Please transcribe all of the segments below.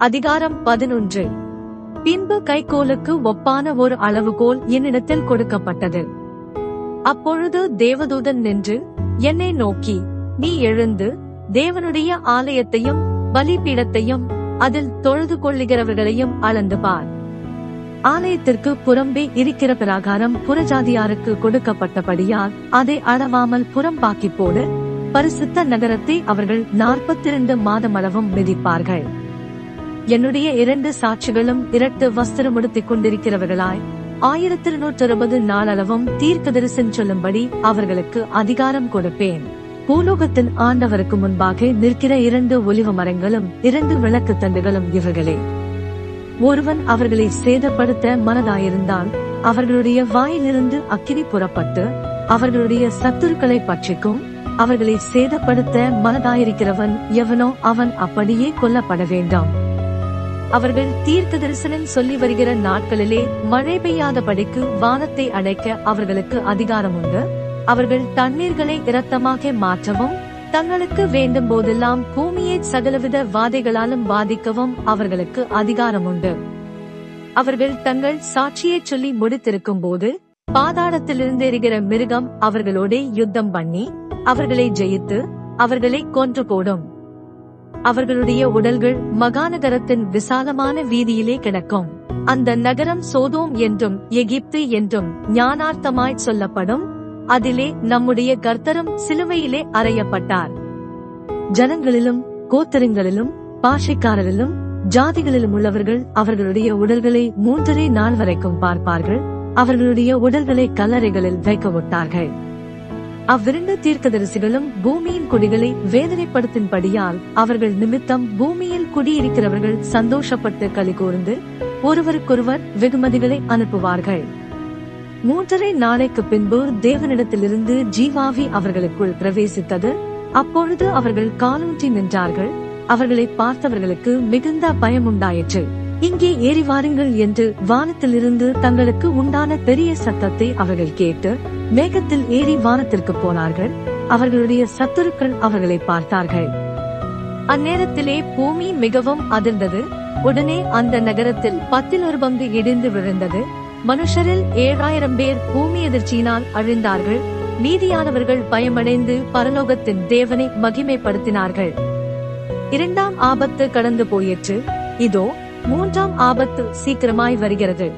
அதிகாரம் பதினொன்று. பின்பு கைகோலுக்கு ஒப்பான ஒரு அளவுகோல் என்னிடத்தில் கொடுக்கப்பட்டது. அப்பொழுது தேவதூதன் நின்று என்னை நோக்கி நீ எழுந்து தேவனுடைய ஆலயத்தையும் பலிபீடத்தையும் அதில் தொழுது கொள்ளுகிறவர்களையும் அளந்து பார். ஆலயத்திற்கு புறம்பே இருக்கிற பிரகாரம் புறஜாதியாருக்கு கொடுக்கப்பட்டபடியால் அதை அளவாமல் புறம்பாக்கி போடு. பரிசுத்த நகரத்தை அவர்கள் நாற்பத்தி மாதமளவும் மிதிப்பார்கள். என்னுடைய இரண்டு சாட்சிகளும் இரட்டு வஸ்திரமுடுத்திக் கொண்டிருக்கிறவர்களாய். ஆயிரத்தி இருநூற்றி அறுபது நாளளவும் தீர்க்கதரிசன் சொல்லும்படி அவர்களுக்கு அதிகாரம் கொடுப்பேன். பூலோகத்தின் ஆண்டவருக்கு முன்பாக நிற்கிற இரண்டு ஒலிவ மரங்களும் இரண்டு விளக்கு தண்டுகளும் இவர்களே. ஒருவன் அவர்களை சேதப்படுத்த மனதாயிருந்தால் அவர்களுடைய வாயிலிருந்து அக்கினி புறப்பட்டு அவர்களுடைய சத்துருக்களை பற்றிக்கும் அவர்களை சேதப்படுத்த மனதாயிருக்கிறவன் எவனோ அவன் அப்படியே கொல்லப்பட வேண்டாம். அவர்கள் தீர்க்க தரிசனம் சொல்லி வருகிற நாட்களிலே மழை பெய்யாதபடிக்கு வானத்தை அடைக்க அவர்களுக்கு அதிகாரம் உண்டு. அவர்கள் தண்ணீர்களை இரத்தமாக மாற்றவும் தங்களுக்கு வேண்டும் போதெல்லாம் பூமியை சகலவித வாதைகளாலும் பாதிக்கவும் அவர்களுக்கு அதிகாரம் உண்டு. அவர்கள் தங்கள் சாட்சியை சொல்லி முடித்திருக்கும் போது பாதாளத்திலிருந்து எரிகிற மிருகம் அவர்களோட யுத்தம் பண்ணி அவர்களை ஜெயித்து அவர்களை கொன்று போடும் அவர்களுடைய உடல்கள் மகாநகரத்தின் விசாலமான வீதியிலே கிடக்கும். அந்த நகரம் சோதோம் என்றும் எகிப்து என்றும் ஞானார்த்தமாய் சொல்லப்படும். அதிலே நம்முடைய கர்த்தரும் சிலுவையிலே அறையப்பட்டார். ஜனங்களிலும் கோத்தரங்களிலும் பாஷைக்காரரிலும் ஜாதிகளிலும் உள்ளவர்கள் அவர்களுடைய உடல்களை மூன்றரை நாள் வரைக்கும் பார்ப்பார்கள். அவர்களுடைய உடல்களை கல்லறைகளில் வைக்க விட்டார்கள். அவ்விரண்டு தீர்க்கதரிசிகளும் பூமியின் குடிகளை வேதனைப்படுத்தின்படியால் அவர்கள் நிமித்தம் பூமியில் குடியிருக்கிறவர்கள் சந்தோஷப்பட்டு களி கூர்ந்து ஒருவருக்கொருவர் வெகுமதிகளை அனுப்புவார்கள். மூன்றரை நாளைக்கு பின்பு தேவனிடத்திலிருந்து ஜீவாவி அவர்களுக்குள் பிரவேசித்தது. அப்பொழுது அவர்கள் காலூன்றி நின்றார்கள். அவர்களை பார்த்தவர்களுக்கு மிகுந்த பயம் உண்டாயிற்று இங்கே ஏறி வாருங்கள் என்று வானத்திலிருந்து தங்களுக்கு உண்டான பெரிய சத்தத்தை அவர்கள் கேட்டு மேகத்தில் ஏறி வானத்திற்கு போனார்கள். அவர்களுடைய சத்துருக்கள் அவர்களை பார்த்தார்கள். அந்நேரத்திலே பூமி மிகவும் அதிர்ந்தது. உடனே அந்த நகரத்தில் பத்தில் ஒரு பங்கு இடிந்து விழுந்தது. மனுஷரில் ஏழாயிரம் பேர் பூமி எதிர்ச்சியினால் அழிந்தார்கள். மீதியானவர்கள் பயமடைந்து பரலோகத்தின் தேவனை மகிமைப்படுத்தினார்கள். இரண்டாம் ஆபத்து கடந்து போயிற்று. இதோ மூன்றாம் ஆபத்து சீக்கிரமாய் வருகிறது.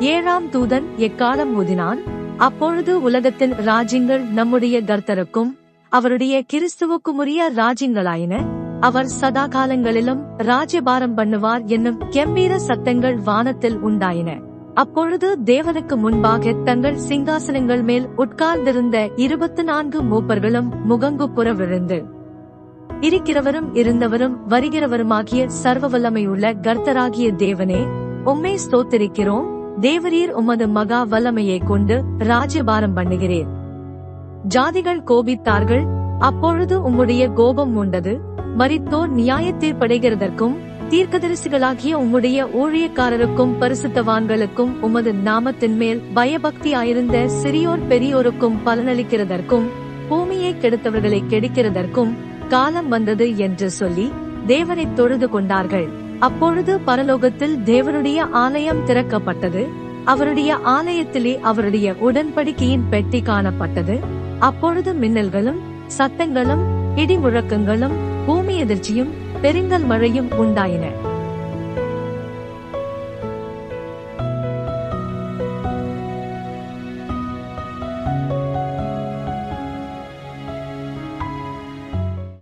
ஏழாம் தூதன் எக்காலம் ஊதினான் அப்பொழுது உலகத்தின் ராஜ்யங்கள் நம்முடைய கர்த்தருக்கும் அவருடைய கிறிஸ்துவுக்குமுரிய ராஜ்யங்களாயின. அவர் சதா காலங்களிலும் ராஜ்யபாரம் பண்ணுவார் என்னும் கெம்பீர சத்தங்கள் வானத்தில் உண்டாயின. அப்பொழுது தேவனுக்கு முன்பாக தங்கள் சிங்காசனங்கள் மேல் உட்கார்ந்திருந்த இருபத்தி நான்கு மூப்பர்களும் முகங்குப்புற விழுந்து இருக்கிறவரும் இருந்தவரும் வருகிறவருமாகிய சர்வ வல்லமையுள்ள கர்த்தராகிய தேவனே உம்மை ஸ்தோத்திரிக்கிறோம். தேவரீர் உமது மகா வல்லமையை கொண்டு ராஜ்யபாரம் பண்ணுகிறீர். ஜாதிகள் கோபித்தார்கள் அப்பொழுது உம்முடைய கோபம் உண்டது. மரித்தோர் நியாயத்தீர்ப்படைகிறதற்கும் தீர்க்கதரிசிகளாகிய உம்முடைய ஊழியக்காரருக்கும் பரிசுத்தவான்களுக்கும் உமது நாமத்தின் மேல் பயபக்தியாயிருந்த சிறியோர் பெரியோருக்கும் பலனளிக்கிறதற்கும் பூமியை கெடுத்தவர்களை கெடுக்கிறதற்கும் காலம் வந்தது என்று சொல்லி தேவனை தொழுது கொண்டார்கள். அப்பொழுது பரலோகத்தில் தேவனுடைய ஆலயம் திறக்கப்பட்டது. அவருடைய ஆலயத்திலே அவருடைய உடன்படிக்கையின் பெட்டி காணப்பட்டது. அப்பொழுது மின்னல்களும் சத்தங்களும் இடி முழக்கங்களும் பூமி எதிர்ச்சியும் பெருங்கல் மழையும் உண்டாயின.